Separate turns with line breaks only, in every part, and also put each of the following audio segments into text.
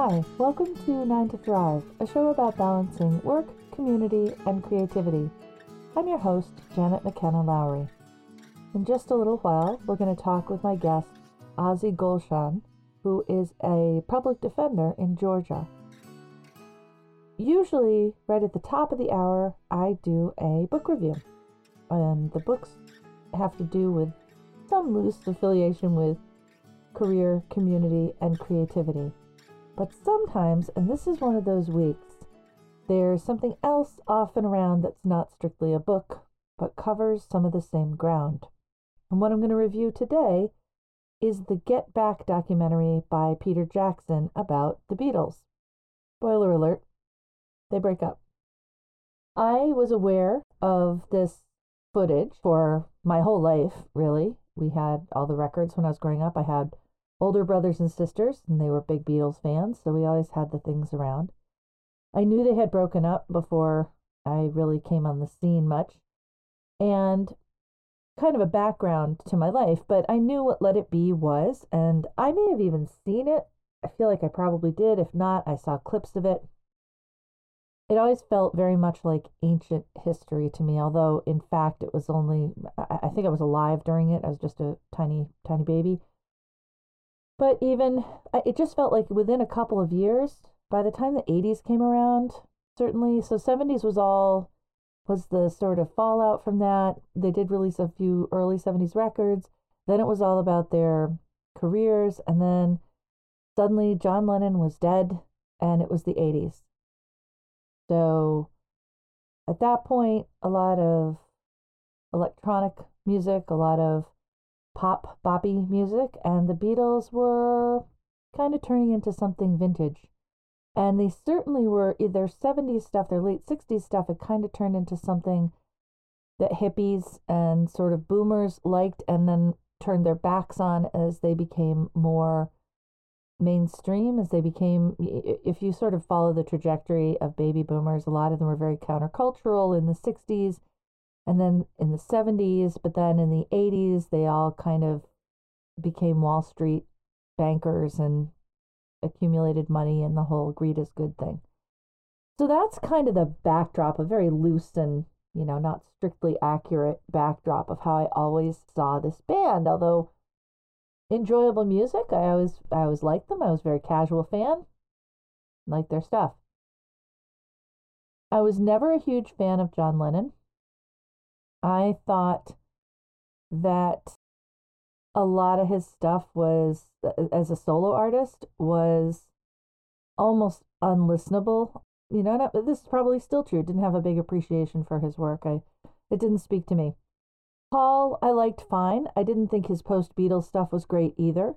Hi, welcome to Nine to Thrive, a show about balancing work, community, and creativity. I'm your host, Janet McKenna Lowry. In just a little while, we're going to talk with my guest, Ozzie Golshan, who is a public defender in Georgia. Usually, right at the top of the hour, I do a book review. And the books have to do with some loose affiliation with career, community, and creativity. But sometimes, and this is one of those weeks, there's something else off and around that's not strictly a book, but covers some of the same ground. And what I'm going to review today is the Get Back documentary by Peter Jackson about the Beatles. Spoiler alert, they break up. I was aware of this footage for my whole life, really. We had all the records when I was growing up. I had older brothers and sisters, and they were big Beatles fans, so we always had the things around. I knew they had broken up before I really came on the scene much, and kind of a background to my life, but I knew what Let It Be was, and I may have even seen it. I feel like I probably did. If not, I saw clips of it. It always felt very much like ancient history to me, although in fact it was only, I think I was alive during it. I was just a tiny, tiny baby. But even, it just felt like within a couple of years, by the time the 80s came around, certainly, so 70s was all, was the sort of fallout from that. They did release a few early 70s records. Then it was all about their careers. And then suddenly John Lennon was dead and it was the 80s. So at that point, a lot of electronic music, a lot of pop boppy music, and the Beatles were kind of turning into something vintage. And they certainly were, their 70s stuff, their late 60s stuff, had kind of turned into something that hippies and sort of boomers liked and then turned their backs on as they became more mainstream, as they became, if you sort of follow the trajectory of baby boomers, a lot of them were very countercultural in the 60s and then in the 70s, but then in the 80s, they all kind of became Wall Street bankers and accumulated money and the whole greed is good thing. So that's kind of the backdrop, a very loose and, you know, not strictly accurate backdrop of how I always saw this band. Although enjoyable music, I always I always liked them. I was a very casual fan. Liked their stuff. I was never a huge fan of John Lennon. I thought that a lot of his stuff was, as a solo artist, was almost unlistenable. You know, this is probably still true. Didn't have a big appreciation for his work. I, it didn't speak to me. Paul, I liked fine. I didn't think his post Beatles stuff was great either.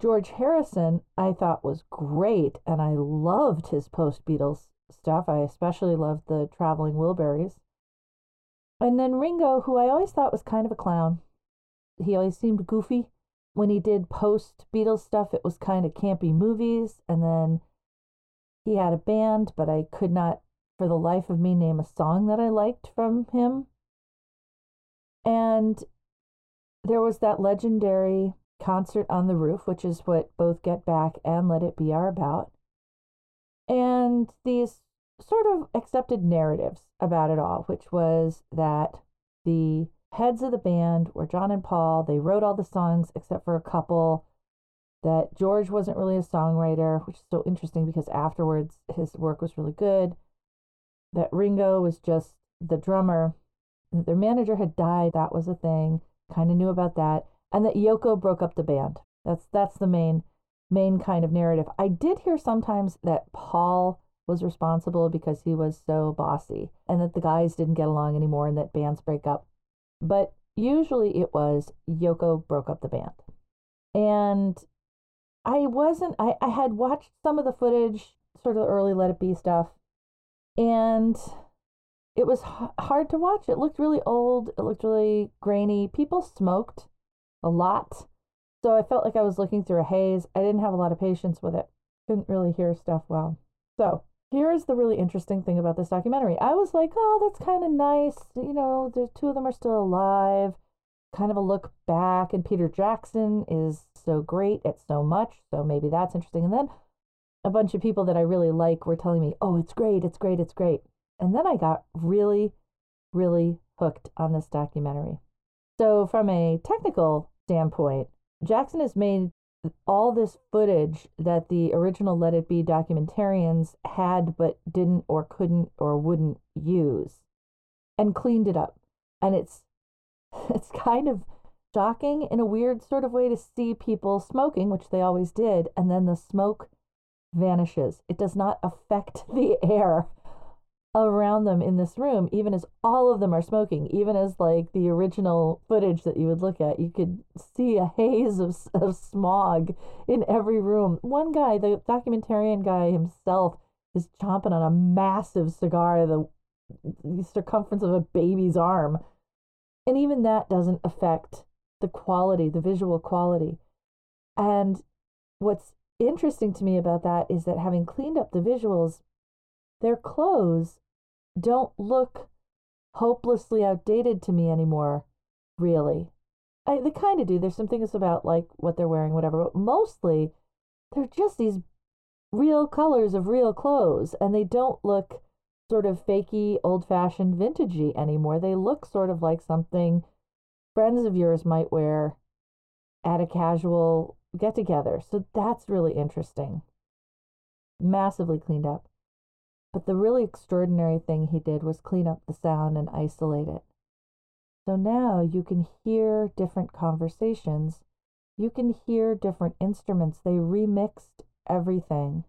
George Harrison, I thought was great, and I loved his post Beatles stuff. I especially loved the Traveling Wilburys. And then Ringo, who I always thought was kind of a clown, he always seemed goofy. When he did post Beatles stuff, it was kind of campy movies. And then he had a band, but I could not, for the life of me, name a song that I liked from him. And there was that legendary concert on the roof, which is what both Get Back and Let It Be are about. And these sort of accepted narratives about it all, which was that the heads of the band were John and Paul. They wrote all the songs except for a couple. That George wasn't really a songwriter, which is so interesting because afterwards his work was really good. That Ringo was just the drummer. That Their manager had died. That was a thing. Kind of knew about that. And that Yoko broke up the band. That's that's the main main kind of narrative. I did hear sometimes that Paul was responsible because he was so bossy and that the guys didn't get along anymore and that bands break up. But usually it was Yoko broke up the band. And I wasn't, I, I had watched some of the footage, sort of early Let It Be stuff, and it was h- hard to watch. It looked really old, it looked really grainy. People smoked a lot. So I felt like I was looking through a haze. I didn't have a lot of patience with it. Couldn't really hear stuff well. So Here's the really interesting thing about this documentary. I was like, oh, that's kind of nice. You know, the two of them are still alive. Kind of a look back. And Peter Jackson is so great at so much. So maybe that's interesting. And then a bunch of people that I really like were telling me, oh, it's great, it's great, it's great. And then I got really, really hooked on this documentary. So, from a technical standpoint, Jackson has made all this footage that the original Let It Be documentarians had but didn't or couldn't or wouldn't use and cleaned it up. And it's it's kind of shocking in a weird sort of way to see people smoking, which they always did, and then the smoke vanishes. It does not affect the air around them in this room, even as all of them are smoking, even as like the original footage that you would look at, you could see a haze of, of smog in every room. One guy, the documentarian guy himself, is chomping on a massive cigar, the, the circumference of a baby's arm. And even that doesn't affect the quality, the visual quality. And what's interesting to me about that is that having cleaned up the visuals, their clothes don't look hopelessly outdated to me anymore, really. I, they kind of do. There's some things about like what they're wearing, whatever, but mostly they're just these real colors of real clothes, and they don't look sort of fakey, old fashioned, vintagey anymore. They look sort of like something friends of yours might wear at a casual get together. So that's really interesting. Massively cleaned up. But the really extraordinary thing he did was clean up the sound and isolate it. So now you can hear different conversations. You can hear different instruments. They remixed everything.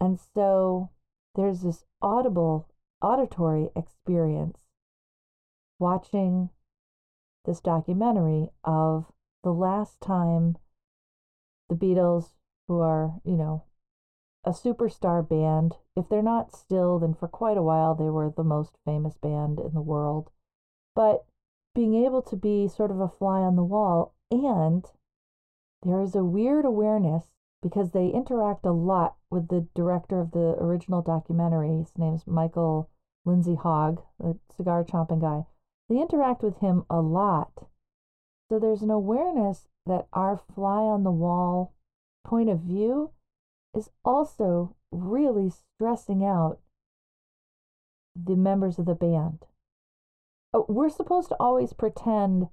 And so there's this audible, auditory experience watching this documentary of the last time the Beatles, who are, you know, a superstar band. If they're not still, then for quite a while they were the most famous band in the world. But being able to be sort of a fly on the wall, and there is a weird awareness because they interact a lot with the director of the original documentary. His name's Michael Lindsay Hogg, the cigar chomping guy. They interact with him a lot. So there's an awareness that our fly on the wall point of view is also really stressing out the members of the band. Oh, we're supposed to always pretend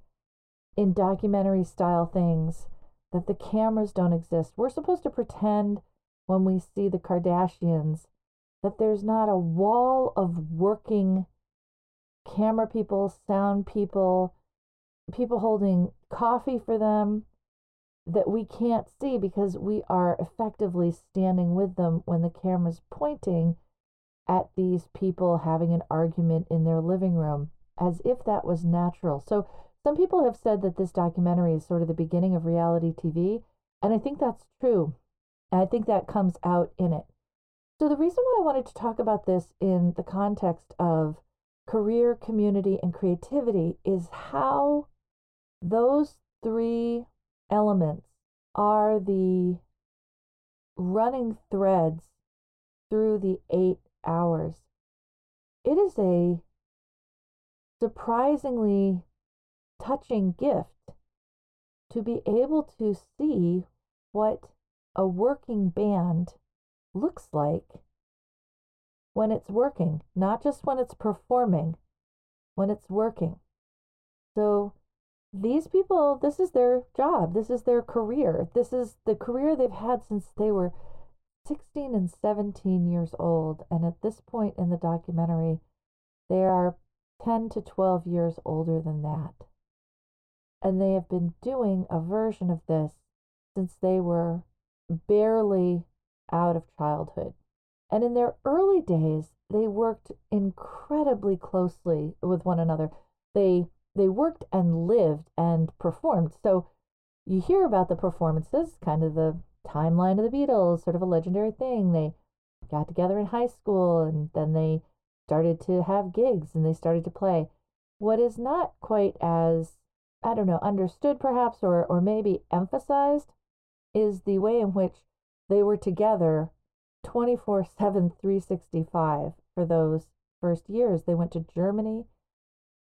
in documentary style things that the cameras don't exist. We're supposed to pretend when we see the Kardashians that there's not a wall of working camera people, sound people, people holding coffee for them, that we can't see because we are effectively standing with them when the camera's pointing at these people having an argument in their living room as if that was natural. So, some people have said that this documentary is sort of the beginning of reality TV, and I think that's true. And I think that comes out in it. So, the reason why I wanted to talk about this in the context of career, community, and creativity is how those three elements are the running threads through the eight hours. It is a surprisingly touching gift to be able to see what a working band looks like when it's working, not just when it's performing, when it's working. So these people, this is their job, this is their career, this is the career they've had since they were 16 and 17 years old. And at this point in the documentary, they are 10 to 12 years older than that. And they have been doing a version of this since they were barely out of childhood. And in their early days, they worked incredibly closely with one another. They they worked and lived and performed. So you hear about the performances, kind of the timeline of the Beatles, sort of a legendary thing. They got together in high school and then they started to have gigs and they started to play. What is not quite as, I don't know, understood perhaps or, or maybe emphasized is the way in which they were together 24 7, 365 for those first years. They went to Germany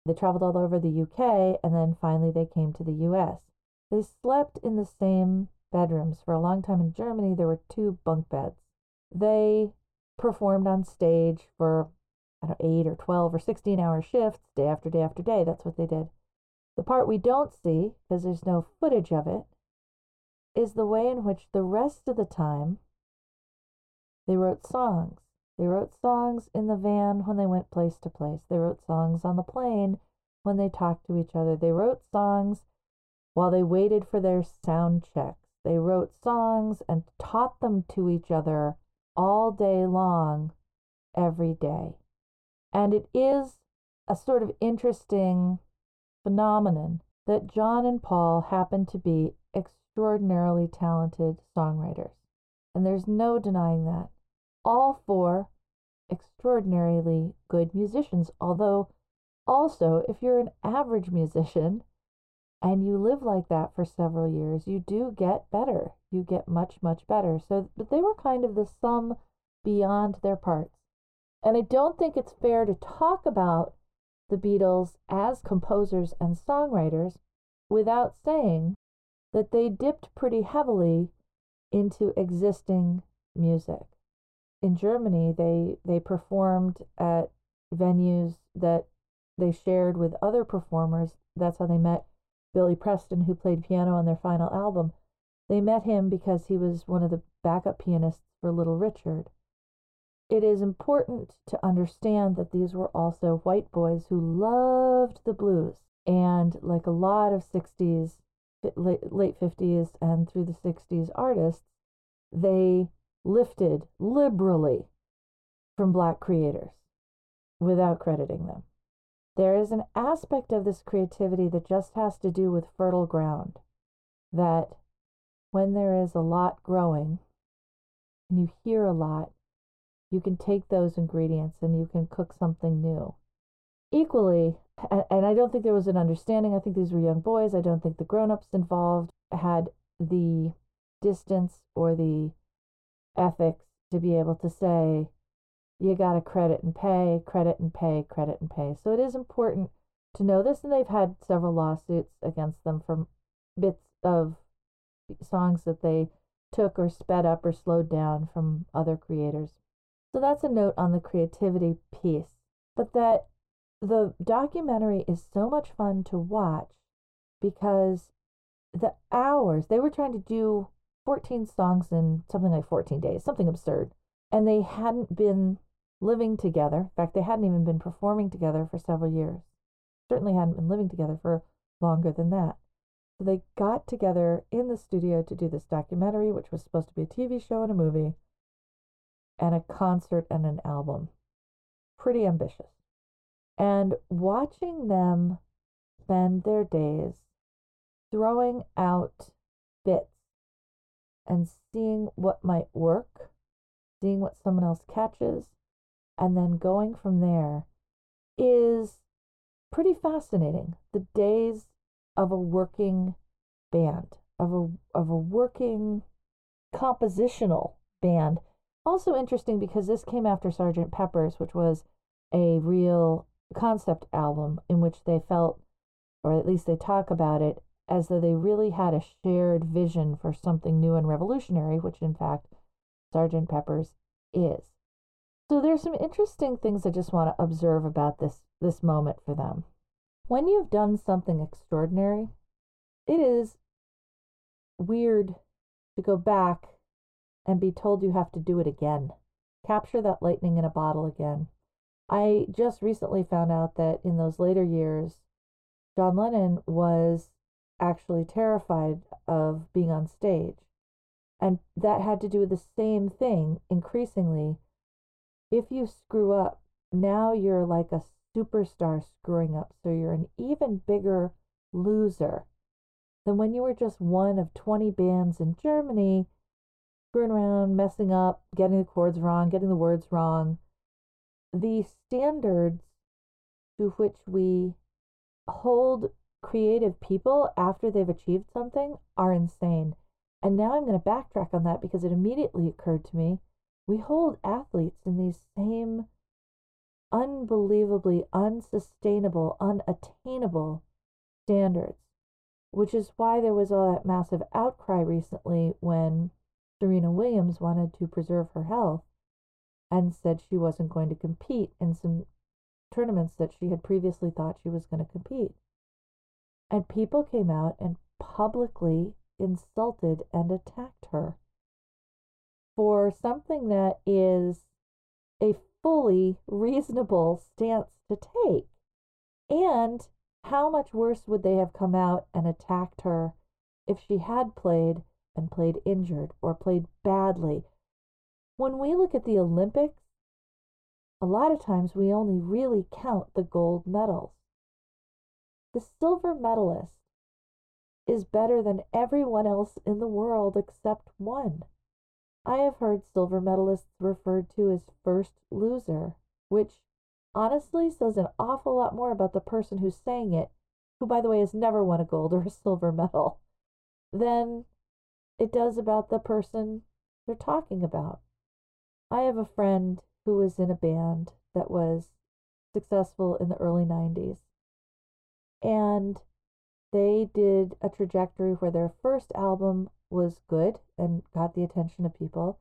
they traveled all over the UK and then finally they came to the US. They slept in the same bedrooms. For a long time in Germany, there were two bunk beds. They performed on stage for I don't know, 8 or 12 or 16 hour shifts day after day after day. That's what they did. The part we don't see, because there's no footage of it, is the way in which the rest of the time they wrote songs. They wrote songs in the van when they went place to place. They wrote songs on the plane when they talked to each other. They wrote songs while they waited for their sound checks. They wrote songs and taught them to each other all day long, every day. And it is a sort of interesting phenomenon that John and Paul happen to be extraordinarily talented songwriters. And there's no denying that. All four extraordinarily good musicians, although also, if you're an average musician and you live like that for several years, you do get better. You get much, much better. So, but they were kind of the sum beyond their parts. And I don't think it's fair to talk about the Beatles as composers and songwriters without saying that they dipped pretty heavily into existing music. In Germany, they, they performed at venues that they shared with other performers. That's how they met Billy Preston, who played piano on their final album. They met him because he was one of the backup pianists for Little Richard. It is important to understand that these were also white boys who loved the blues. And like a lot of 60s, late 50s, and through the 60s artists, they lifted liberally from black creators without crediting them. There is an aspect of this creativity that just has to do with fertile ground. That when there is a lot growing and you hear a lot, you can take those ingredients and you can cook something new. Equally, and I don't think there was an understanding, I think these were young boys, I don't think the grown ups involved had the distance or the ethics to be able to say, you got to credit and pay, credit and pay, credit and pay. So it is important to know this, and they've had several lawsuits against them for bits of songs that they took or sped up or slowed down from other creators. So that's a note on the creativity piece. But that the documentary is so much fun to watch because the hours they were trying to do 14 songs in something like 14 days, something absurd. And they hadn't been living together. In fact, they hadn't even been performing together for several years. Certainly hadn't been living together for longer than that. So they got together in the studio to do this documentary, which was supposed to be a TV show and a movie and a concert and an album. Pretty ambitious. And watching them spend their days throwing out bits and seeing what might work, seeing what someone else catches, and then going from there is pretty fascinating. The days of a working band, of a of a working compositional band also interesting because this came after Sergeant Pepper's, which was a real concept album in which they felt, or at least they talk about it, as though they really had a shared vision for something new and revolutionary, which in fact Sergeant Pepper's is. So there's some interesting things I just want to observe about this this moment for them. When you've done something extraordinary, it is weird to go back and be told you have to do it again. Capture that lightning in a bottle again. I just recently found out that in those later years, John Lennon was actually terrified of being on stage. And that had to do with the same thing increasingly. If you screw up, now you're like a superstar screwing up. So you're an even bigger loser than when you were just one of 20 bands in Germany screwing around, messing up, getting the chords wrong, getting the words wrong. The standards to which we hold creative people after they've achieved something are insane. And now I'm going to backtrack on that because it immediately occurred to me. We hold athletes in these same unbelievably unsustainable, unattainable standards. which is why there was all that massive outcry recently when Serena Williams wanted to preserve her health and said she wasn't going to compete in some tournaments that she had previously thought she was going to compete. And people came out and publicly insulted and attacked her for something that is a fully reasonable stance to take. And how much worse would they have come out and attacked her if she had played and played injured or played badly? When we look at the Olympics, a lot of times we only really count the gold medals. The silver medalist is better than everyone else in the world except one. I have heard silver medalists referred to as first loser, which honestly says an awful lot more about the person who's saying it, who, by the way, has never won a gold or a silver medal, than it does about the person they're talking about. I have a friend who was in a band that was successful in the early 90s. And they did a trajectory where their first album was good and got the attention of people.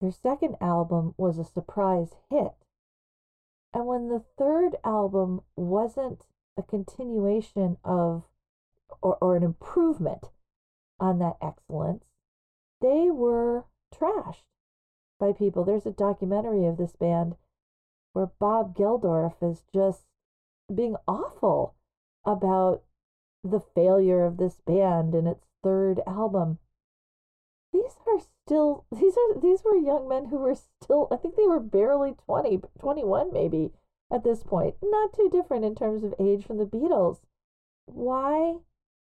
Their second album was a surprise hit. And when the third album wasn't a continuation of or, or an improvement on that excellence, they were trashed by people. There's a documentary of this band where Bob Geldof is just being awful about the failure of this band in its third album. These are still these are these were young men who were still I think they were barely 20, 21 maybe at this point. Not too different in terms of age from the Beatles. Why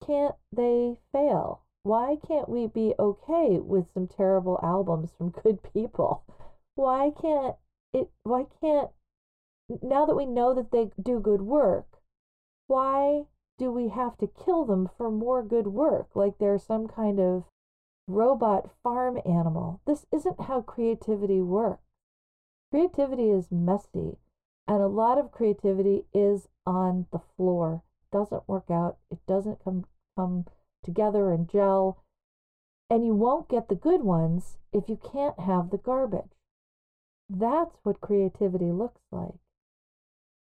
can't they fail? Why can't we be okay with some terrible albums from good people? Why can't it why can't now that we know that they do good work, why do we have to kill them for more good work like they're some kind of robot farm animal? This isn't how creativity works. Creativity is messy, and a lot of creativity is on the floor. Doesn't work out. It doesn't come come together and gel. And you won't get the good ones if you can't have the garbage. That's what creativity looks like.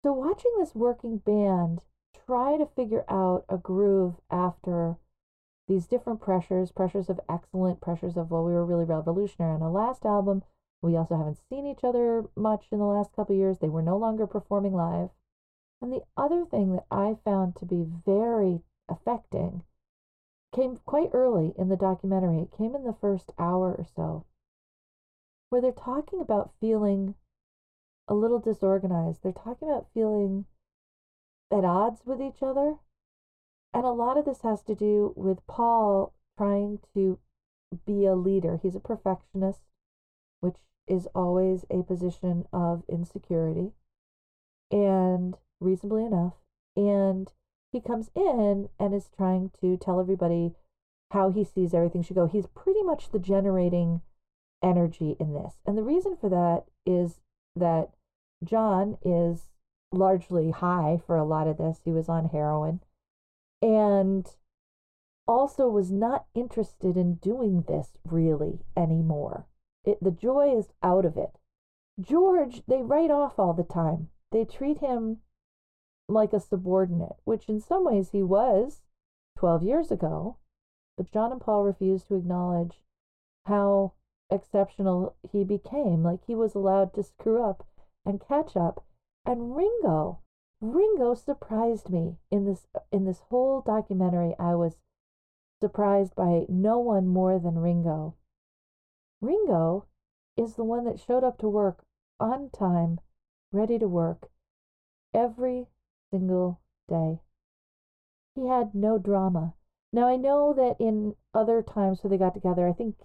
So, watching this working band try to figure out a groove after these different pressures pressures of excellent, pressures of, well, we were really revolutionary on the last album. We also haven't seen each other much in the last couple years. They were no longer performing live. And the other thing that I found to be very affecting came quite early in the documentary. It came in the first hour or so, where they're talking about feeling a little disorganized. They're talking about feeling at odds with each other. And a lot of this has to do with Paul trying to be a leader. He's a perfectionist, which is always a position of insecurity, and reasonably enough. And he comes in and is trying to tell everybody how he sees everything should go. He's pretty much the generating energy in this. And the reason for that is that John is largely high for a lot of this. He was on heroin and also was not interested in doing this really anymore. It, the joy is out of it. George, they write off all the time. They treat him like a subordinate, which in some ways he was 12 years ago. But John and Paul refused to acknowledge how exceptional he became. Like he was allowed to screw up and catch up. And Ringo, Ringo surprised me in this in this whole documentary. I was surprised by no one more than Ringo. Ringo is the one that showed up to work on time, ready to work every single day. He had no drama. Now, I know that in other times where they got together, I think,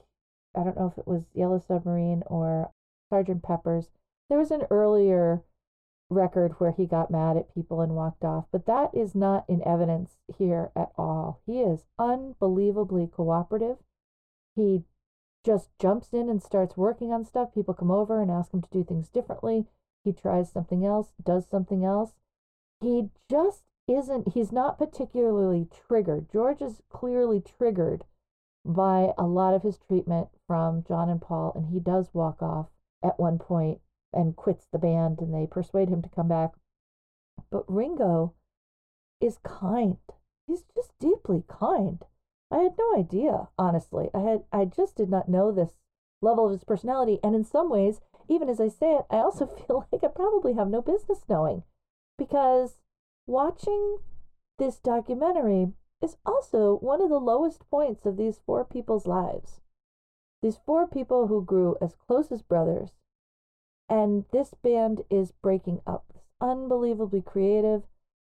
I don't know if it was Yellow Submarine or Sergeant Pepper's, there was an earlier record where he got mad at people and walked off, but that is not in evidence here at all. He is unbelievably cooperative. He just jumps in and starts working on stuff. People come over and ask him to do things differently. He tries something else, does something else. He just isn't, he's not particularly triggered. George is clearly triggered by a lot of his treatment from John and Paul, and he does walk off at one point and quits the band, and they persuade him to come back. But Ringo is kind. He's just deeply kind. I had no idea, honestly. I had I just did not know this level of his personality, and in some ways, even as I say it, I also feel like I probably have no business knowing because watching this documentary is also one of the lowest points of these four people's lives. These four people who grew as close as brothers, and this band is breaking up. This unbelievably creative,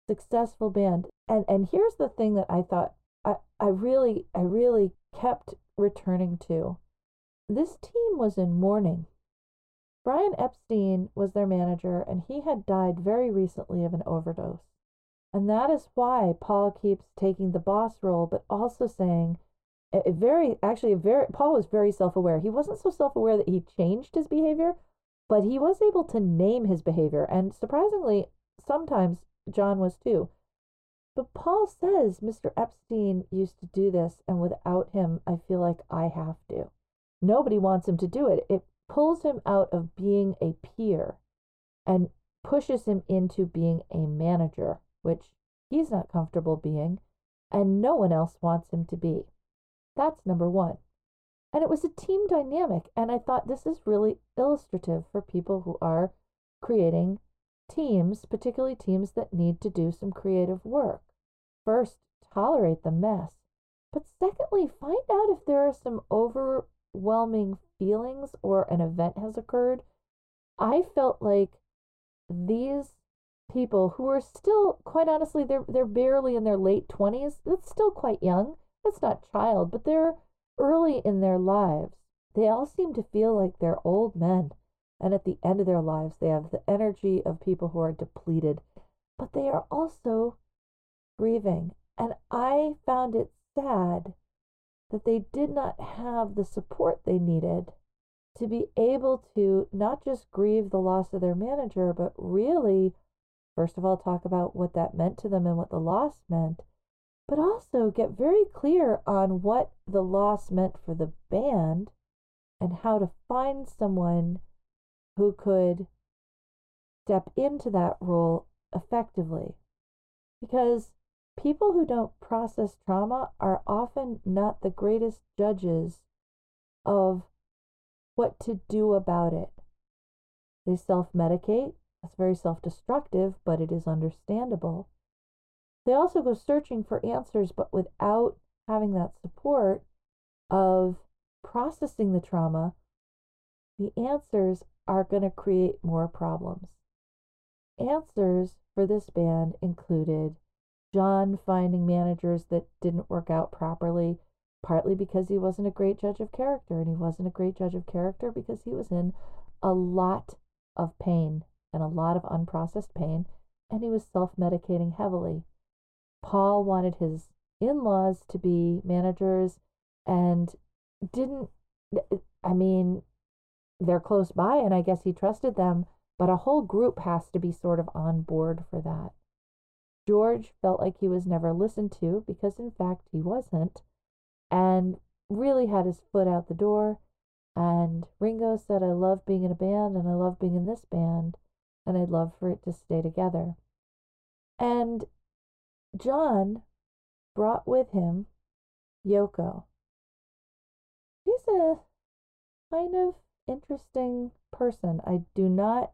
successful band. And and here's the thing that I thought I, I really I really kept returning to. This team was in mourning. Brian Epstein was their manager and he had died very recently of an overdose. And that is why Paul keeps taking the boss role, but also saying, very actually very Paul was very self-aware. He wasn't so self-aware that he changed his behavior, but he was able to name his behavior, and surprisingly, sometimes John was too. But Paul says Mr. Epstein used to do this, and without him, I feel like I have to. Nobody wants him to do it. It pulls him out of being a peer and pushes him into being a manager which he's not comfortable being, and no one else wants him to be. That's number one. And it was a team dynamic, and I thought this is really illustrative for people who are creating teams, particularly teams that need to do some creative work. First, tolerate the mess, but secondly, find out if there are some overwhelming feelings or an event has occurred. I felt like these people who are still quite honestly they're they're barely in their late 20s that's still quite young that's not child but they're early in their lives they all seem to feel like they're old men and at the end of their lives they have the energy of people who are depleted. But they are also grieving and i found it sad that they did not have the support they needed to be able to not just grieve the loss of their manager but really First of all, talk about what that meant to them and what the loss meant, but also get very clear on what the loss meant for the band and how to find someone who could step into that role effectively. Because people who don't process trauma are often not the greatest judges of what to do about it. They self medicate, that's very self destructive, but it is understandable. They also go searching for answers, but without having that support of processing the trauma, the answers are going to create more problems. Answers for this band included John finding managers that didn't work out properly, partly because he wasn't a great judge of character, and he wasn't a great judge of character because he was in a lot of pain and a lot of unprocessed pain, and he was self medicating heavily. Paul wanted his in laws to be managers and didn't, I mean, they're close by, and I guess he trusted them, but a whole group has to be sort of on board for that. George felt like he was never listened to because, in fact, he wasn't, and really had his foot out the door. And Ringo said, I love being in a band and I love being in this band and I'd love for it to stay together. And John brought with him Yoko. She's a kind of interesting person. I do not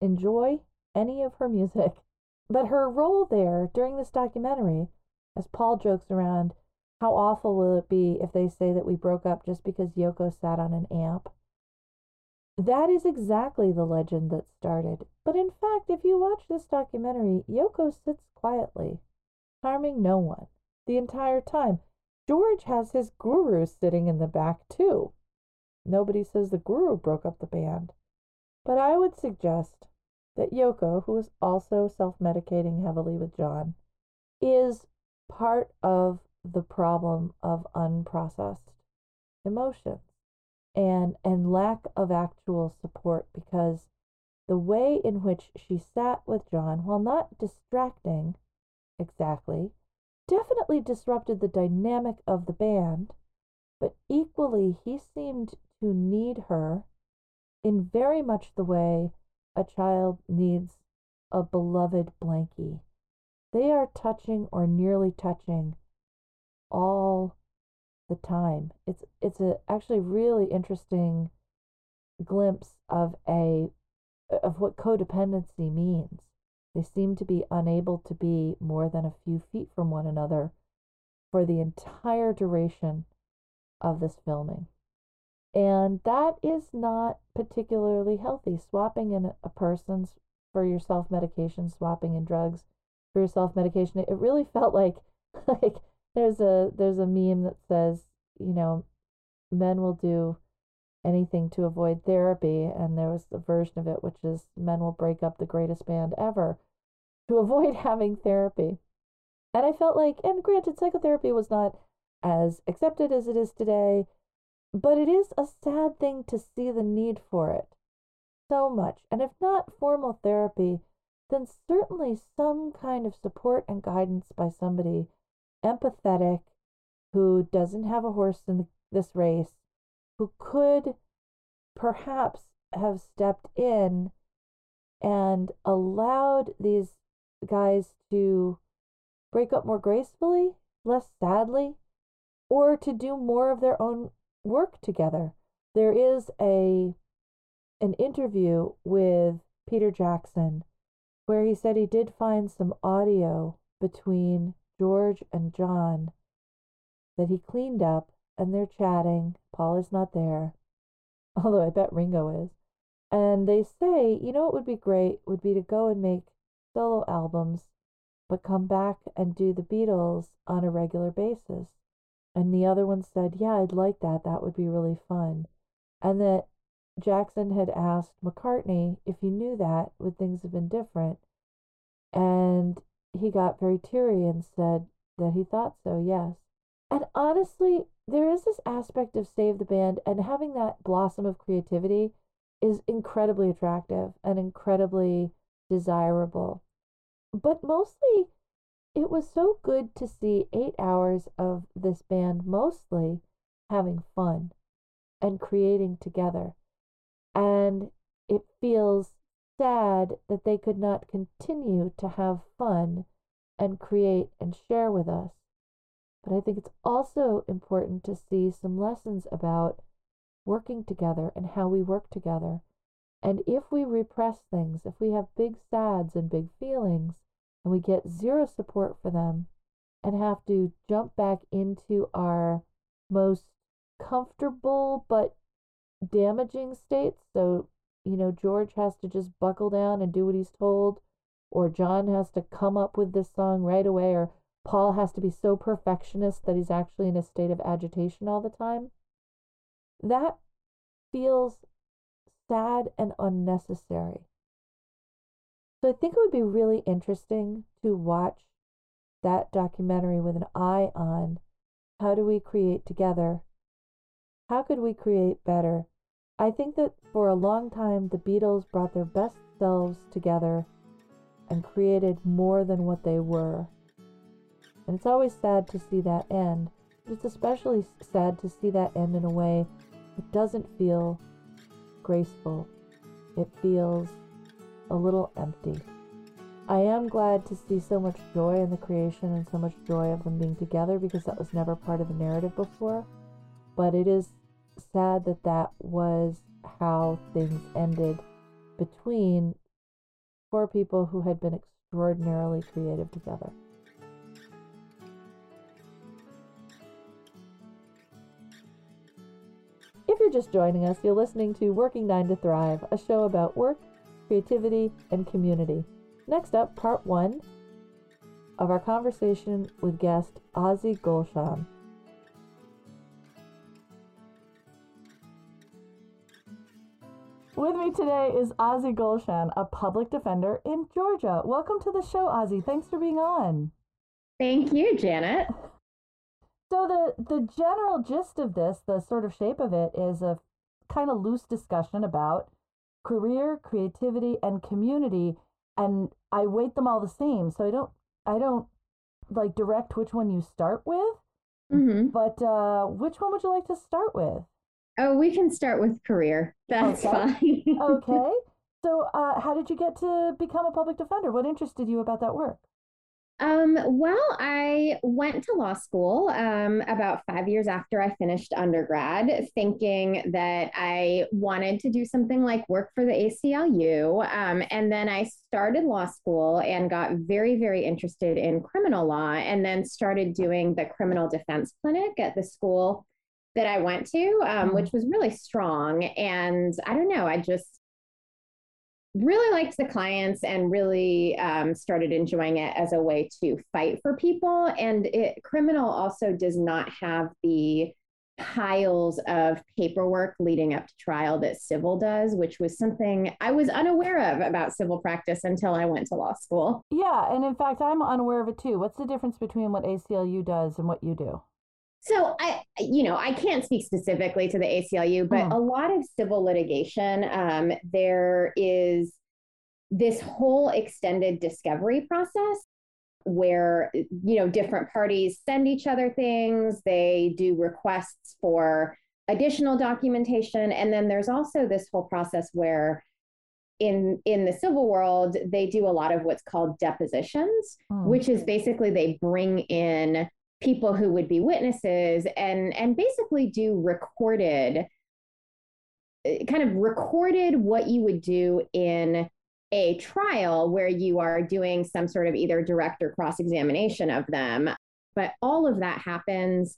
enjoy any of her music, but her role there during this documentary, as Paul jokes around, how awful will it be if they say that we broke up just because Yoko sat on an amp? That is exactly the legend that started. But in fact, if you watch this documentary, Yoko sits quietly, harming no one the entire time. George has his guru sitting in the back too. Nobody says the guru broke up the band. But I would suggest that Yoko, who is also self medicating heavily with John, is part of the problem of unprocessed emotions and and lack of actual support because the way in which she sat with John, while not distracting, exactly, definitely disrupted the dynamic of the band, but equally he seemed to need her in very much the way a child needs a beloved blankie. They are touching or nearly touching all the time. It's it's a actually really interesting glimpse of a of what codependency means. They seem to be unable to be more than a few feet from one another for the entire duration of this filming. And that is not particularly healthy. Swapping in a person's for your self medication, swapping in drugs for your self medication. It really felt like like there's a there's a meme that says, you know, men will do anything to avoid therapy and there was a version of it which is men will break up the greatest band ever to avoid having therapy. And I felt like and granted psychotherapy was not as accepted as it is today, but it is a sad thing to see the need for it so much. And if not formal therapy, then certainly some kind of support and guidance by somebody empathetic who doesn't have a horse in this race, who could perhaps have stepped in and allowed these guys to break up more gracefully, less sadly, or to do more of their own work together. There is a an interview with Peter Jackson where he said he did find some audio between George and John that he cleaned up and they're chatting. Paul is not there, although I bet Ringo is. And they say, you know, what would be great would be to go and make solo albums, but come back and do the Beatles on a regular basis. And the other one said, yeah, I'd like that. That would be really fun. And that Jackson had asked McCartney if he knew that, would things have been different? And he got very teary and said that he thought so, yes. And honestly, there is this aspect of Save the Band, and having that blossom of creativity is incredibly attractive and incredibly desirable. But mostly, it was so good to see eight hours of this band mostly having fun and creating together. And it feels sad that they could not continue to have fun and create and share with us. But I think it's also important to see some lessons about working together and how we work together. And if we repress things, if we have big sads and big feelings, and we get zero support for them and have to jump back into our most comfortable but damaging states. So, you know, George has to just buckle down and do what he's told, or John has to come up with this song right away, or Paul has to be so perfectionist that he's actually in a state of agitation all the time. That feels sad and unnecessary. So I think it would be really interesting to watch that documentary with an eye on how do we create together? How could we create better? I think that for a long time, the Beatles brought their best selves together and created more than what they were. And it's always sad to see that end, but it's especially sad to see that end in a way that doesn't feel graceful. It feels a little empty. I am glad to see so much joy in the creation and so much joy of them being together because that was never part of the narrative before. But it is sad that that was how things ended between four people who had been extraordinarily creative together. You're just joining us, you're listening to Working Nine to Thrive, a show about work, creativity, and community. Next up, part one of our conversation with guest Ozzie Golshan. With me today is Ozzie Golshan, a public defender in Georgia. Welcome to the show, Ozzie. Thanks for being on.
Thank you, Janet.
So the the general gist of this, the sort of shape of it, is a kind of loose discussion about career, creativity, and community, and I weight them all the same. So I don't I don't like direct which one you start with,
hmm
but uh, which one would you like to start with?
Oh, we can start with career. That's
Okay.
fine.
Okay. so, uh, how did you get to become a public defender? What interested you about that work?
Um, well, I went to law school um, about five years after I finished undergrad, thinking that I wanted to do something like work for the ACLU. Um, and then I started law school and got very, very interested in criminal law, and then started doing the criminal defense clinic at the school that I went to, um,
Mhm.
which was really strong. And I don't know, I just really liked the clients and really um, started enjoying it as a way to fight for people. And it, criminal also does not have the piles of paperwork leading up to trial that civil does, which was something I was unaware of about civil practice until I went to law school.
Yeah, and in fact, I'm unaware of it too. What's the difference between what ACLU does and what you do?
So I, you know, I can't speak specifically to the ACLU, but
Hmm.
a lot of civil litigation, um, there is this whole extended discovery process where you know different parties send each other things they do requests for additional documentation and then there's also this whole process where in in the civil world they do a lot of what's called depositions
Hmm.
which is basically they bring in people who would be witnesses and and basically do recorded uh, kind of recorded what you would do in a trial where you are doing some sort of either direct or cross examination of them. But all of that happens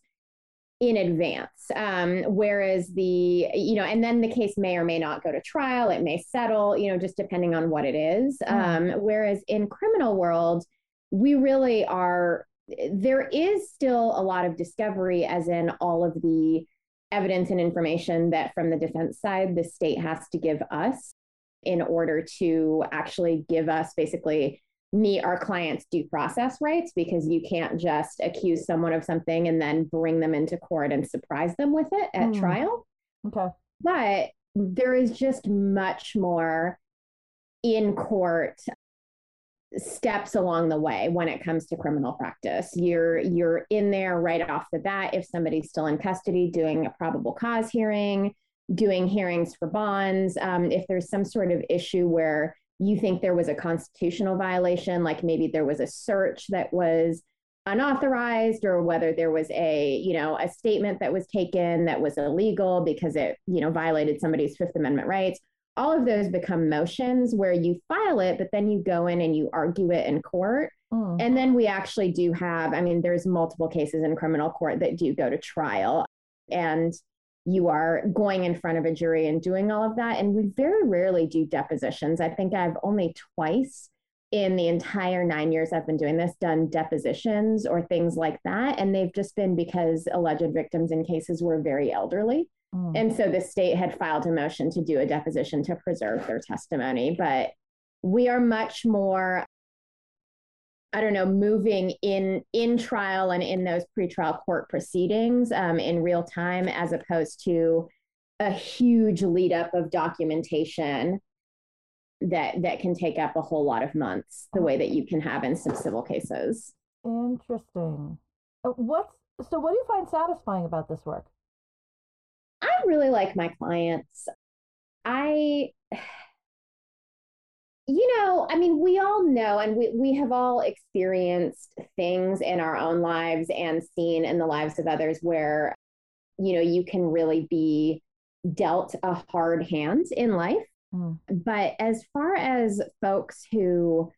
in advance um, whereas the you know and then the case may or may not go to trial. It may settle you know just depending on what it is.
Mm.
um, whereas in criminal world we really are there is still a lot of discovery as in all of the evidence and information that from the defense side the state has to give us in order to actually give us basically meet our clients' due process rights because you can't just accuse someone of something and then bring them into court and surprise them with it at
Hmm.
trial.
Okay.
But there is just much more in court steps along the way when it comes to criminal practice. You're you're in there right off the bat if somebody's still in custody doing a probable cause hearing, doing hearings for bonds. Um, if there's some sort of issue where you think there was a constitutional violation, like maybe there was a search that was unauthorized or whether there was a you know a statement that was taken that was illegal because it you know violated somebody's fifth amendment rights all of those become motions where you file it but then you go in and you argue it in court
Hmm.
and then we actually do have i mean there's multiple cases in criminal court that do go to trial and you are going in front of a jury and doing all of that and we very rarely do depositions i think i've only twice in the entire nine years I've been doing this, done depositions or things like that. And they've just been because alleged victims in cases were very elderly.
Hmm.
And so the state had filed a motion to do a deposition to preserve their testimony. But we are much more, I don't know, moving in in trial and in those pretrial court proceedings um, in real time, as opposed to a huge lead up of documentation that that can take up a whole lot of months the way that you can have in some civil cases
Interesting. Uh, What's so? What do you find satisfying about this work?
I really like my clients. I you know i mean we all know and we, we have all experienced things in our own lives and seen in the lives of others where you know you can really be dealt a hard hand in life.
Hmm.
but as far as folks who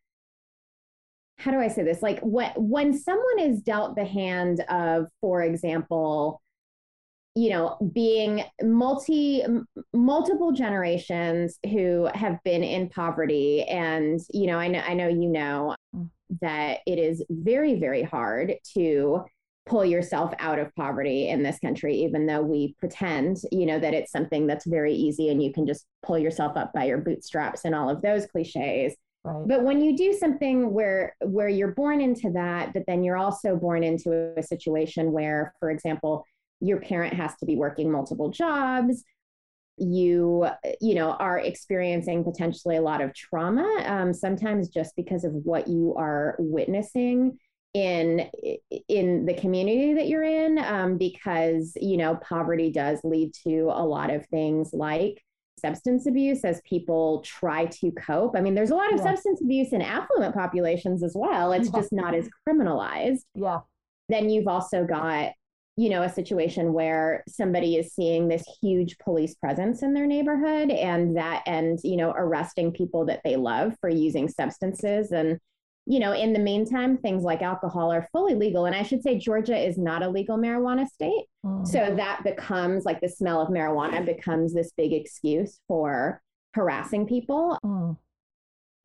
how do i say this? Like when when someone is dealt the hand of for example you know being multi multiple generations who have been in poverty and you know i know i know you know
Mm.
that it is very very hard to pull yourself out of poverty in this country even though we pretend you know that it's something that's very easy and you can just pull yourself up by your bootstraps and all of those cliches
Right.
but when you do something where where you're born into that but then you're also born into a situation where for example your parent has to be working multiple jobs. You you know are experiencing potentially a lot of trauma um, sometimes just because of what you are witnessing in in the community that you're in um, because you know poverty does lead to a lot of things like substance abuse as people try to cope. I mean there's a lot of yeah. substance abuse in affluent populations as well. It's just not as criminalized.
Yeah.
Then you've also got you know a situation where somebody is seeing this huge police presence in their neighborhood and that and you know arresting people that they love for using substances and you know, in the meantime, things like alcohol are fully legal. And I should say, Georgia is not a legal marijuana state. Mm. So that becomes like the smell of marijuana becomes this big excuse for harassing people. Mm.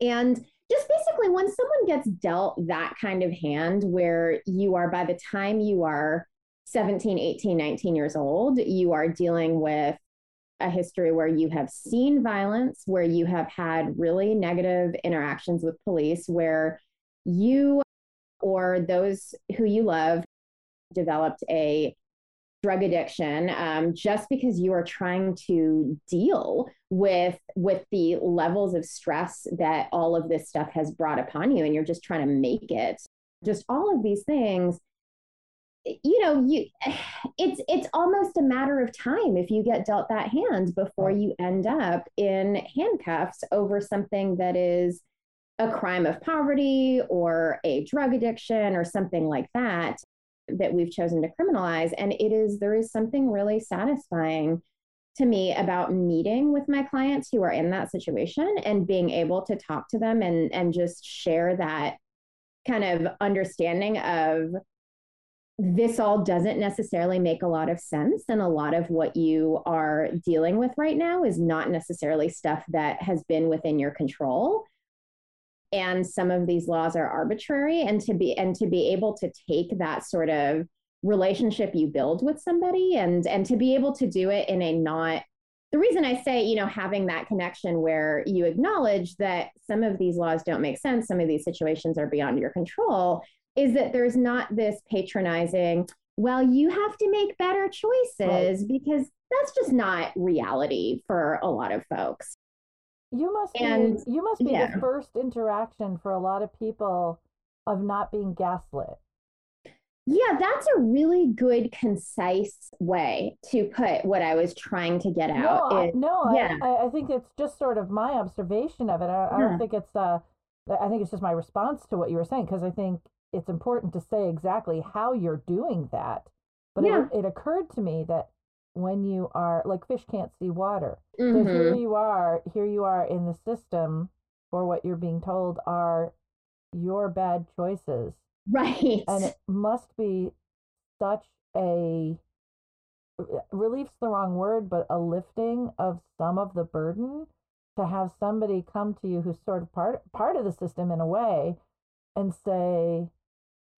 And just basically, when someone gets dealt that kind of hand, where you are by the time you are 17, 18, 19 years old, you are dealing with a history where you have seen violence, where you have had really negative interactions with police, where you or those who you love developed a drug addiction um, just because you are trying to deal with with the levels of stress that all of this stuff has brought upon you and you're just trying to make it. Just all of these things you know you it's it's almost a matter of time if you get dealt that hand before you end up in handcuffs over something that is a crime of poverty or a drug addiction or something like that that we've chosen to criminalize. And it is there is something really satisfying to me about meeting with my clients who are in that situation and being able to talk to them and and just share that kind of understanding of this all doesn't necessarily make a lot of sense and a lot of what you are dealing with right now is not necessarily stuff that has been within your control. And some of these laws are arbitrary and to be and to be able to take that sort of relationship you build with somebody and and to be able to do it in a not the reason I say, you know, having that connection where you acknowledge that some of these laws don't make sense, some of these situations are beyond your control, is that there's not this patronizing, well, you have to make better choices right. because that's just not reality for a lot of folks.
You must and, be you must be yeah. the first interaction for a lot of people of not being gaslit.
Yeah, that's a really good, concise way to put what I was trying to get out.
No, it, no, yeah. I, I, think it's just sort of my observation of it. I, I don't think it's uh, I think it's just my response to what you were saying because I think it's important to say exactly how you're doing that. But yeah. it, it occurred to me that when you are like fish can't see water. Mm-hmm. So here mm-hmm. you are, here you are in the system for what you're being told are your bad choices.
Right.
And it must be such a relief's the wrong word, but a lifting of some of the burden to have somebody come to you who's sort of part part of the system in a way and say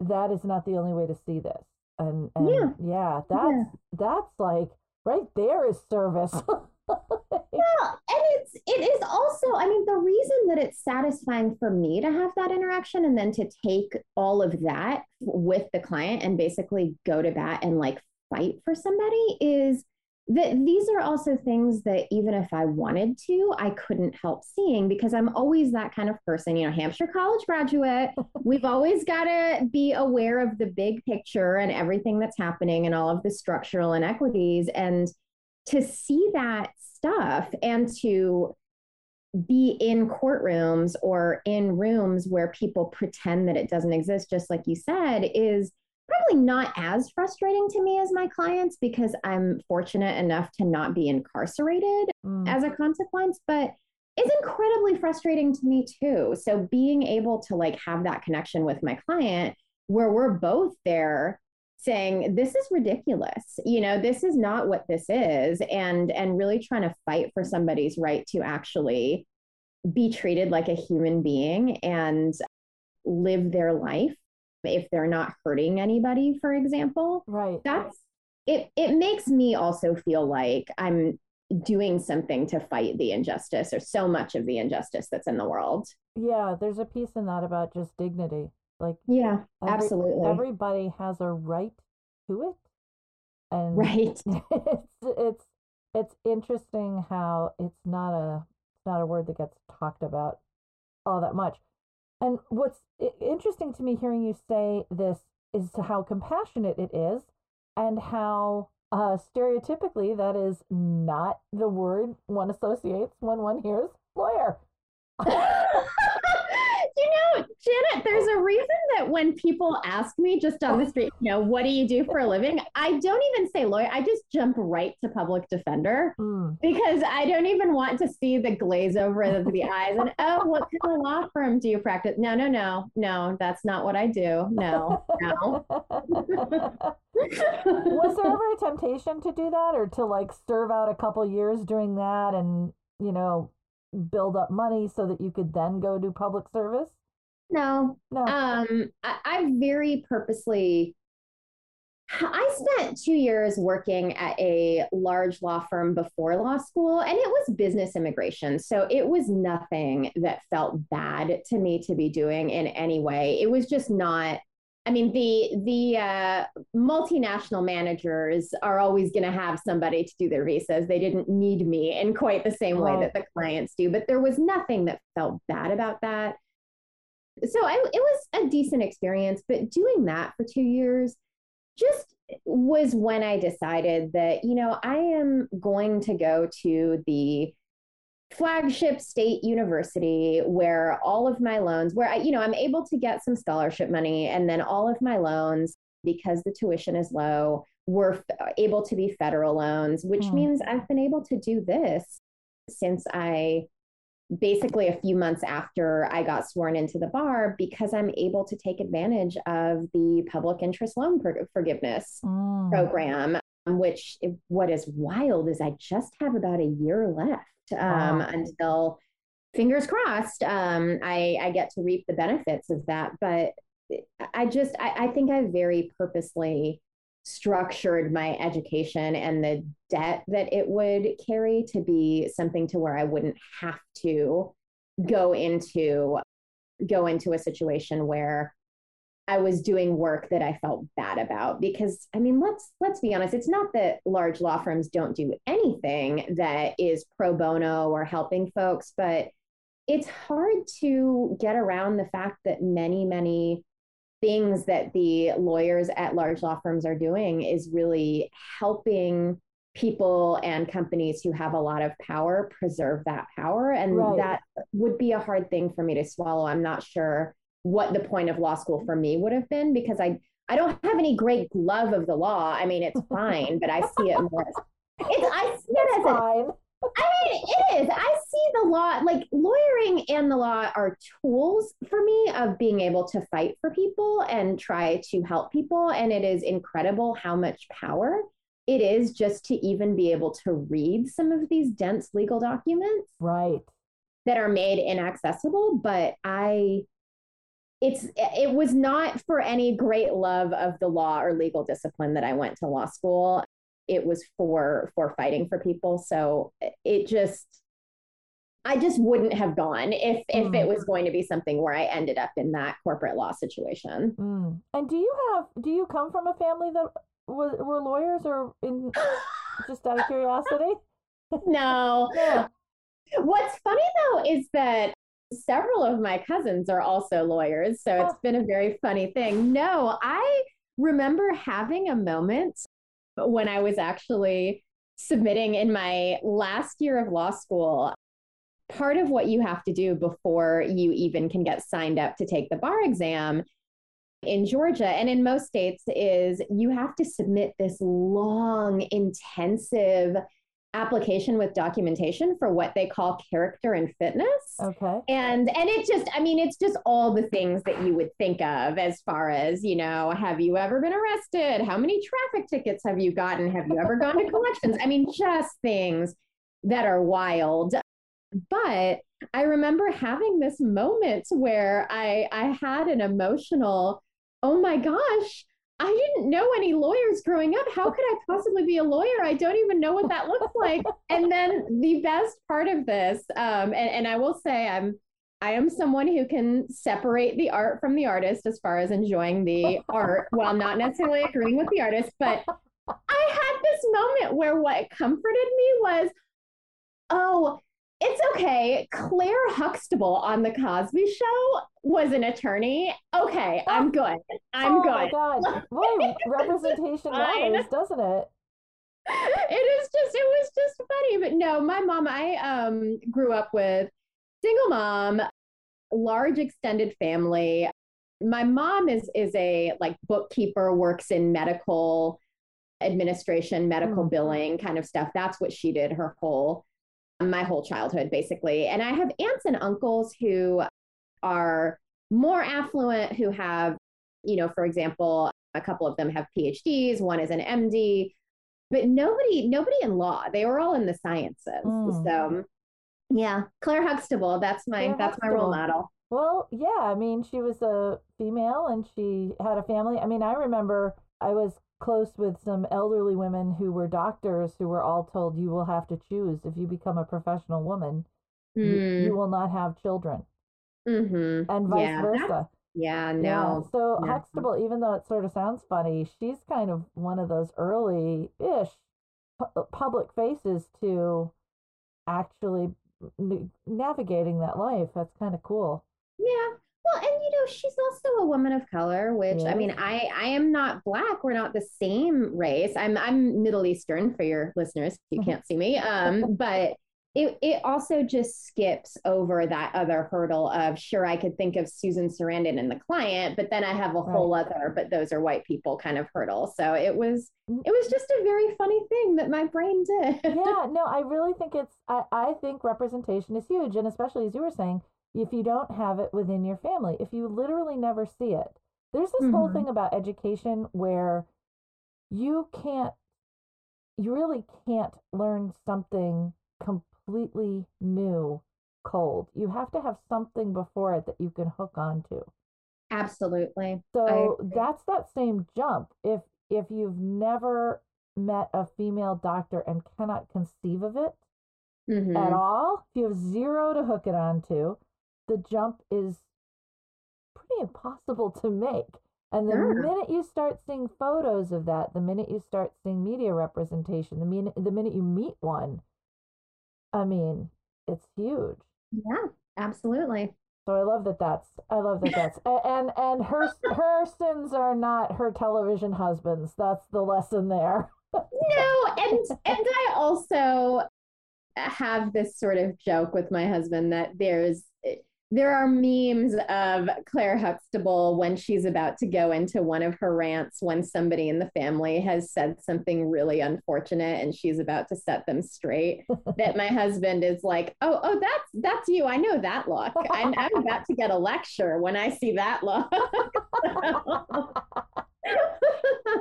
that is not the only way to see this and, and yeah. yeah that's yeah. that's like right there is service.
well, and it's it is also, I mean, the reason that it's satisfying for me to have that interaction and then to take all of that with the client and basically go to bat and like fight for somebody is that these are also things that even if I wanted to, I couldn't help seeing because I'm always that kind of person. You know, Hampshire College graduate, we've always got to be aware of the big picture and everything that's happening and all of the structural inequities. And to see that stuff and to be in courtrooms or in rooms where people pretend that it doesn't exist, just like you said, is probably not as frustrating to me as my clients because I'm fortunate enough to not be incarcerated mm. as a consequence, but it's incredibly frustrating to me too. So being able to like have that connection with my client where we're both there saying this is ridiculous you know this is not what this is and and really trying to fight for somebody's right to actually be treated like a human being and live their life if they're not hurting anybody, for example.
Right.
That's it it makes me also feel like I'm doing something to fight the injustice or so much of the injustice that's in the world.
Yeah, there's a piece in that about just dignity. Like
Yeah, every, absolutely.
Everybody has a right to it. And
right.
it's it's it's interesting how it's not a it's not a word that gets talked about all that much. And what's interesting to me hearing you say this is how compassionate it is and how uh, stereotypically that is not the word one associates when one hears lawyer.
Janet, there's a reason that when people ask me just on the street, you know, what do you do for a living? I don't even say lawyer. I just jump right to public defender mm. because I don't even want to see the glaze over the, the eyes and, oh, what kind of law firm do you practice? No, no, no, no, that's not what I do. No, no.
Was there ever a temptation to do that or to like serve out a couple years doing that and, you know, build up money so that you could then go do public service?
No. No. Um, I, I very purposely I spent two years working at a large law firm before law school, and it was business immigration. So it was nothing that felt bad to me to be doing in any way. It was just not I mean, the the uh, multinational managers are always going to have somebody to do their visas. They didn't need me in quite the same way that the clients do, but there was nothing that felt bad about that. So I, it was a decent experience, but doing that for two years just was when I decided that you know I am going to go to the flagship state university where all of my loans where I, you know i'm able to get some scholarship money and then all of my loans because the tuition is low were f- able to be federal loans which mm. means i've been able to do this since i basically a few months after i got sworn into the bar because i'm able to take advantage of the public interest loan forgiveness mm. program which what is wild is i just have about a year left um, wow. until fingers crossed um, I, I get to reap the benefits of that but i just I, I think i very purposely structured my education and the debt that it would carry to be something to where i wouldn't have to go into go into a situation where I was doing work that I felt bad about. Because I mean let's let's be honest it's not that large law firms don't do anything that is pro bono or helping folks but it's hard to get around the fact that many many things that the lawyers at large law firms are doing is really helping people and companies who have a lot of power preserve that power and right. that would be a hard thing for me to swallow I'm not sure what the point of law school for me would have been because I I don't have any great love of the law. I mean, it's fine, but I see it more as it's I see it as fine. A, I mean, it is. I see the law like lawyering and the law are tools for me of being able to fight for people and try to help people. And it is incredible how much power it is just to even be able to read some of these dense legal documents.
Right.
That are made inaccessible. But I it's it was not for any great love of the law or legal discipline that I went to law school. It was for for fighting for people. So it just I just wouldn't have gone if if mm. it was going to be something where I ended up in that corporate law situation.
Mm. And do you have do you come from a family that was, were lawyers or in just out of curiosity?
no. no. What's funny though is that several of my cousins are also lawyers. So it's been a very funny thing. No, I remember having a moment when I was actually submitting in my last year of law school. Part of what you have to do before you even can get signed up to take the bar exam in Georgia and in most states is you have to submit this long, intensive application with documentation for what they call character and fitness.
Okay.
And and it just I mean it's just all the things that you would think of as far as, you know, have you ever been arrested? How many traffic tickets have you gotten? Have you ever gone to collections? I mean just things that are wild. But I remember having this moment where I I had an emotional, oh my gosh, I didn't know any lawyers growing up. How could I possibly be a lawyer? I don't even know what that looks like. and then the best part of this, um, and, and I will say I'm I am someone who can separate the art from the artist as far as enjoying the art while not necessarily agreeing with the artist. But I had this moment where what comforted me was, oh, it's okay. Claire Huxtable on the Cosby Show was an attorney. Okay, I'm good. I'm
oh
good.
my god. Boy, representation matters, doesn't it?
It is just it was just funny. But no, my mom, I um grew up with single mom, large extended family. My mom is is a like bookkeeper, works in medical administration, medical mm. billing kind of stuff. That's what she did her whole my whole childhood basically. And I have aunts and uncles who are more affluent who have, you know, for example, a couple of them have PhDs, one is an MD, but nobody nobody in law. They were all in the sciences. Mm. So yeah, Claire Huxtable, that's my Claire that's Huxtable. my role model.
Well, yeah, I mean, she was a female and she had a family. I mean, I remember I was close with some elderly women who were doctors who were all told you will have to choose if you become a professional woman mm. you, you, hmm. will not have children
mm-hmm.
and vice yeah, versa
yeah no yeah.
so no. huxtable even though it sort of sounds funny she's kind of one of those early ish pu- public faces to actually n- navigating that life that's kind of cool
yeah well, and you know, she's also a woman of color, which I mean, I I am not black. We're not the same race. I'm I'm Middle Eastern for your listeners. You mm-hmm. can't see me. Um, but it it also just skips over that other hurdle of sure I could think of Susan Sarandon and the client, but then I have a whole right. other, but those are white people kind of hurdle. So it was mm. it was just a very funny thing that my brain did.
yeah, no, I really think it's I, I think representation is huge. And especially as you were saying, if you don't have it within your family, if you literally never see it. There's this mm-hmm. whole thing about education where you can't, you really can't learn something completely new cold. You have to have something before it that you can hook onto.
Absolutely.
So that's that same jump. If if you've never met a female doctor and cannot conceive of it mm-hmm. at all, if you have zero to hook it onto, the jump is pretty impossible to make. And the sure. minute you start seeing photos of that, the minute you start seeing media representation, the minute the minute you meet one, I mean, it's huge.
Yeah, absolutely.
So I love that. That's I love that. That's and and her her sins are not her television husbands. That's the lesson there.
no, and and I also have this sort of joke with my husband that there's eh, there are memes of Claire Huxtable when she's about to go into one of her rants when somebody in the family has said something really unfortunate and she's about to set them straight. that my husband is like, "Oh, oh, that's that's you. I know that look. I'm, I'm about to get a lecture when I see that look."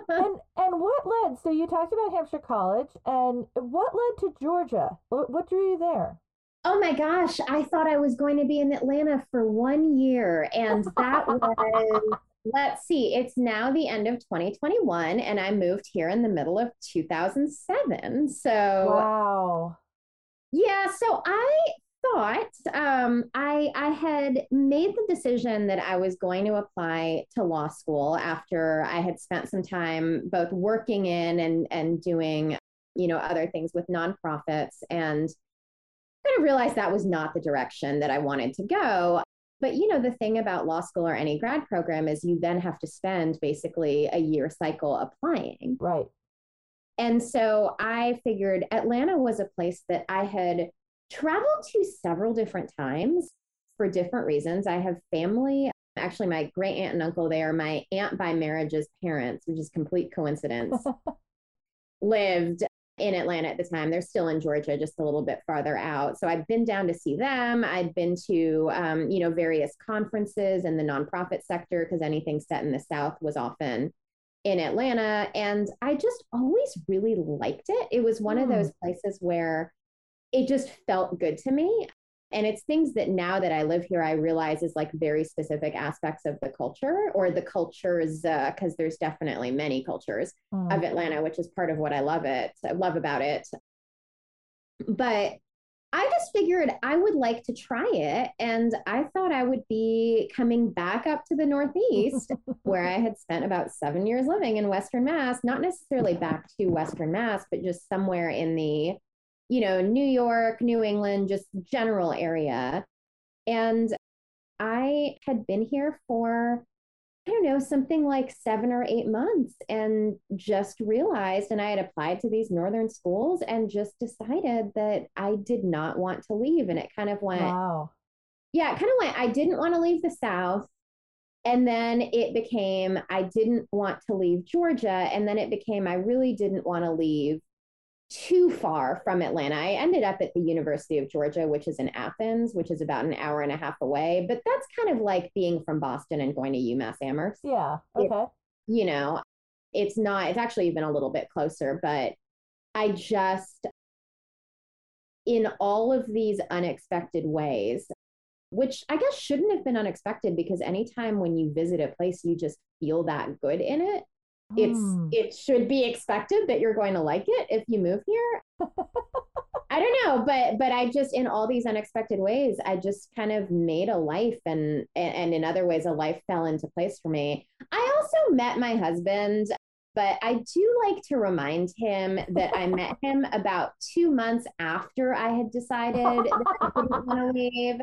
and and what led? So you talked about Hampshire College, and what led to Georgia? What, what drew you there?
Oh my gosh, I thought I was going to be in Atlanta for one year. And that was, let's see, it's now the end of 2021. And I moved here in the middle of 2007. So,
wow.
Yeah. So I thought um, I, I had made the decision that I was going to apply to law school after I had spent some time both working in and, and doing, you know, other things with nonprofits. And kind of realized that was not the direction that I wanted to go. But you know, the thing about law school or any grad program is you then have to spend basically a year cycle applying.
Right.
And so I figured Atlanta was a place that I had traveled to several different times for different reasons. I have family, actually, my great aunt and uncle, they are my aunt by marriage's parents, which is complete coincidence. lived in Atlanta at the time. They're still in Georgia, just a little bit farther out. So I've been down to see them. I'd been to, um, you know, various conferences in the nonprofit sector because anything set in the South was often in Atlanta. And I just always really liked it. It was one mm. of those places where it just felt good to me and it's things that now that I live here, I realize is like very specific aspects of the culture or the cultures, because uh, there's definitely many cultures mm. of Atlanta, which is part of what I love it, I love about it. But I just figured I would like to try it. And I thought I would be coming back up to the Northeast, where I had spent about seven years living in Western Mass, not necessarily back to Western Mass, but just somewhere in the you know, New York, New England, just general area. And I had been here for, I don't know, something like seven or eight months and just realized, and I had applied to these northern schools and just decided that I did not want to leave. And it kind of went,
wow.
yeah, it kind of went, I didn't want to leave the South. And then it became, I didn't want to leave Georgia. And then it became, I really didn't want to leave too far from Atlanta. I ended up at the University of Georgia, which is in Athens, which is about an hour and a half away. But that's kind of like being from Boston and going to UMass Amherst.
Yeah. Okay.
It, you know, it's not, it's actually even a little bit closer, but I just, in all of these unexpected ways, which I guess shouldn't have been unexpected because anytime when you visit a place, you just feel that good in it it's mm. it should be expected that you're going to like it if you move here i don't know but but i just in all these unexpected ways i just kind of made a life and and in other ways a life fell into place for me i also met my husband but I do like to remind him that I met him about two months after I had decided that I didn't want to leave.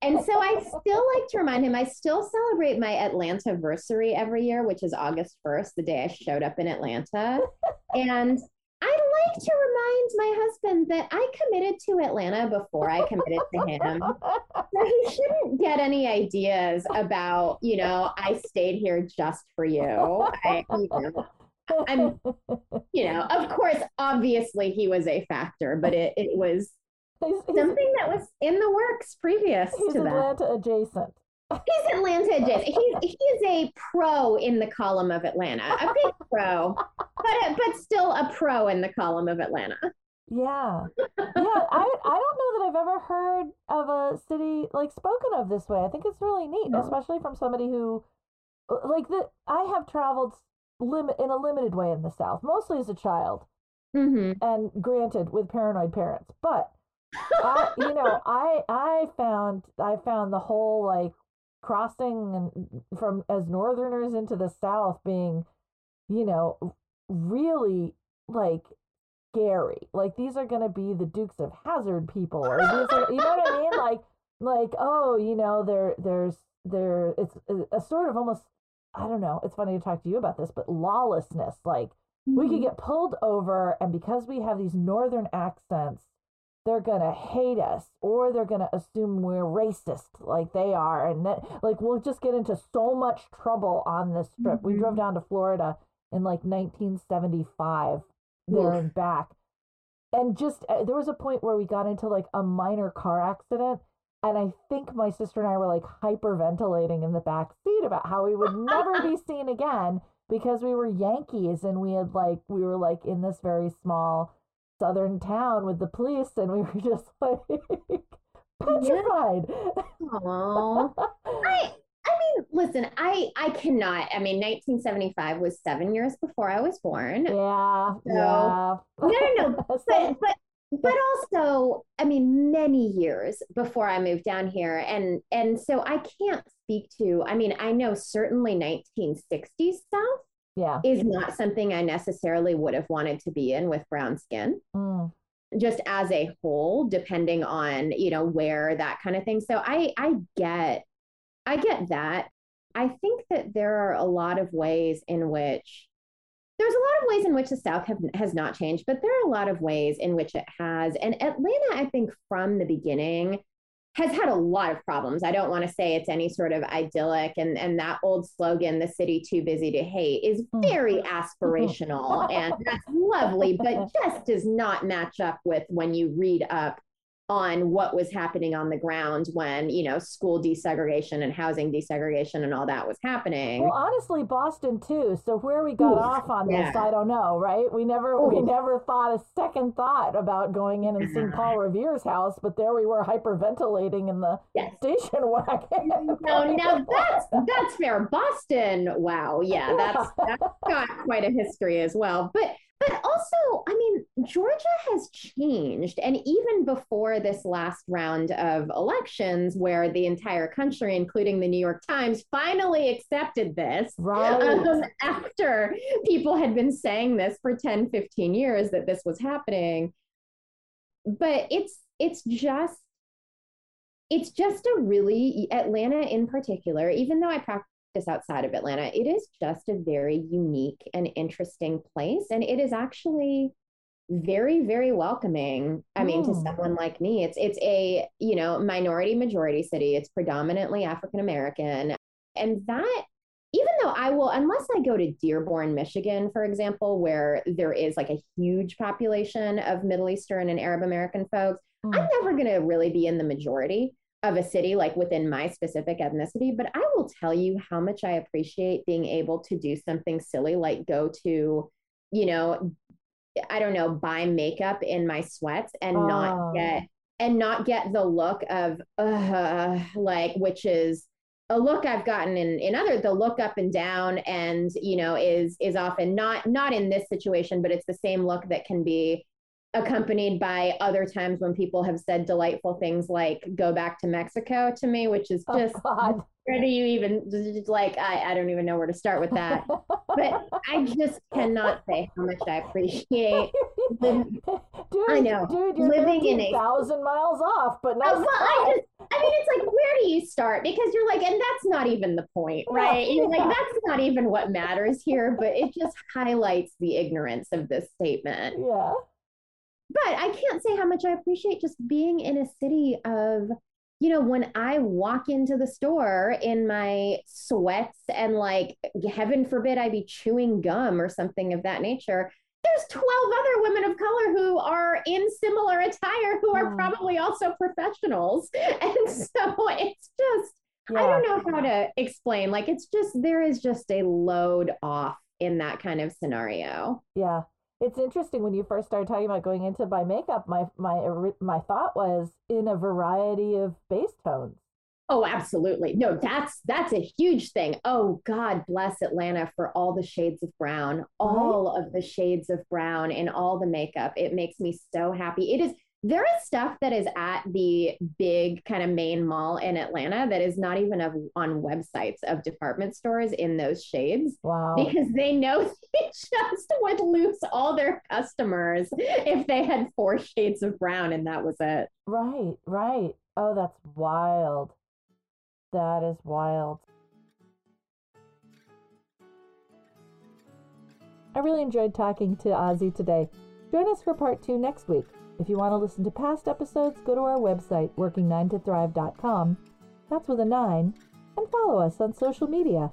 And so I still like to remind him, I still celebrate my Atlanta versary every year, which is August 1st, the day I showed up in Atlanta. and I like to remind my husband that I committed to Atlanta before I committed to him. So he shouldn't get any ideas about, you know, I stayed here just for you. I, you know, I'm, you know, of course, obviously he was a factor, but it, it was He's, he's, Something that was in the works previous
he's
to
Atlanta that. adjacent.
He's Atlanta adjacent. He's he is a pro in the column of Atlanta, a big pro, but but still a pro in the column of Atlanta.
Yeah, yeah. I I don't know that I've ever heard of a city like spoken of this way. I think it's really neat, no. especially from somebody who, like the I have traveled limit in a limited way in the South, mostly as a child,
mm-hmm.
and granted with paranoid parents, but I, you know, I I found I found the whole like crossing and from as northerners into the south being, you know, really like scary. Like these are going to be the Dukes of Hazzard people, or these are, you know what I mean? Like like oh, you know, there there's there it's a, sort of almost I don't know. It's funny to talk to you about this, but lawlessness. Like we could mm-hmm. get pulled over, and because we have these northern accents they're going to hate us or they're going to assume we're racist like they are and that, like we'll just get into so much trouble on this trip. Mm-hmm. We drove down to Florida in like 1975 there and back. And just uh, there was a point where we got into like a minor car accident and I think my sister and I were like hyperventilating in the back seat about how we would never be seen again because we were Yankees and we had like we were like in this very small southern town with the police and we were just like petrified.
Aww. I I mean, listen, I I cannot. I mean, 1975 was seven years before I was born.
Yeah.
So, yeah. No, no, no. but but but also, I mean, many years before I moved down here, and and so I can't speak to. I mean, I know certainly 1960s South
yeah.
is not something I necessarily would have wanted to be in with brown skin.
Mm.
Just as a whole, depending on, you know, where that kind of thing. So I I get I get that. I think that there are a lot of ways in which there's a lot of ways in which the South have, has not changed, but there are a lot of ways in which it has. And Atlanta, I think, from the beginning, has had a lot of problems. I don't want to say it's any sort of idyllic and and that old slogan the city too busy to hate is hmm. very aspirational and that's lovely but just does not match up with when you read up on what was happening on the ground when you know school desegregation and housing desegregation and all that was happening.
Well honestly boston too. So where we got Ooh, off on yeah. this i don't know right? We never Ooh. we never thought a second thought about going in and seeing mm-hmm. paul revere's house but there we were hyperventilating in the yes. station wagon.
No now that's that's fair. Boston wow yeah that's that's got quite a history as well. But but also, I mean, Georgia has changed. And even before this last round of elections, where the entire country, including the New York Times, finally accepted this,
right. Um,
after people had been saying this for 10, 15 years that this was happening, but it's it's just it's just a really Atlanta in particular, even though I practice outside of Atlanta, it is just a very unique and interesting place. And it is actually very, very welcoming. I mean, to hmm. someone like me, it's it's a, you know, minority majority city. It's predominantly African American. And that even though I will, unless I go to Dearborn, Michigan, for example, where there is like a huge population of Middle Eastern and Arab American folks. I'm never going to really be in the majority of a city, like within my specific ethnicity. But I will tell you how much I appreciate being able to do something silly like go to, you know, I don't know, buy makeup in my sweats and oh. not get and not get the look of uh, like which is a look I've gotten in in other the look up and down and you know is is often not not in this situation but it's the same look that can be accompanied by other times when people have said delightful things like go back to Mexico to me which is oh, just oh where do you even like I, I don't even know where to start with that. But i just cannot say how much i appreciate
dude, i know dude you're living in a thousand miles off but not well,
I, just, I mean it's like where do you start? Because you're like and that's not even the point right? Yeah. like that's not even what matters here but it just highlights the ignorance of this statement.
Yeah
but i can't say how much i appreciate just being in a city of you know, when I walk into the store in my sweats and like, heaven forbid, I be chewing gum or something of that nature, there's 12 other women of color who are in similar attire who are probably also professionals. And so it's just, yeah. I don't know how to explain. Like, it's just, there is just a load off in that kind of scenario.
Yeah it's interesting when you first started talking about going into buy makeup. My my my thought was in a variety of base tones.
Oh, absolutely. No, that's that's a huge thing. Oh, God bless Atlanta for all the shades of brown, all right. of the shades of brown in all the makeup. It makes me so happy. It is there is stuff that is at the big kind of main mall in Atlanta that is not even of, on websites of department stores in those shades.
Wow.
Because they know they just would lose all their customers if they had four shades of brown and that was it.
Right, right. Oh, that's wild. That is wild. I really enjoyed talking to Ozzy today. Join us for part two next week. If you want to listen to past episodes, go to our website, working9tothrive.com. That's with a 9. And follow us on social media.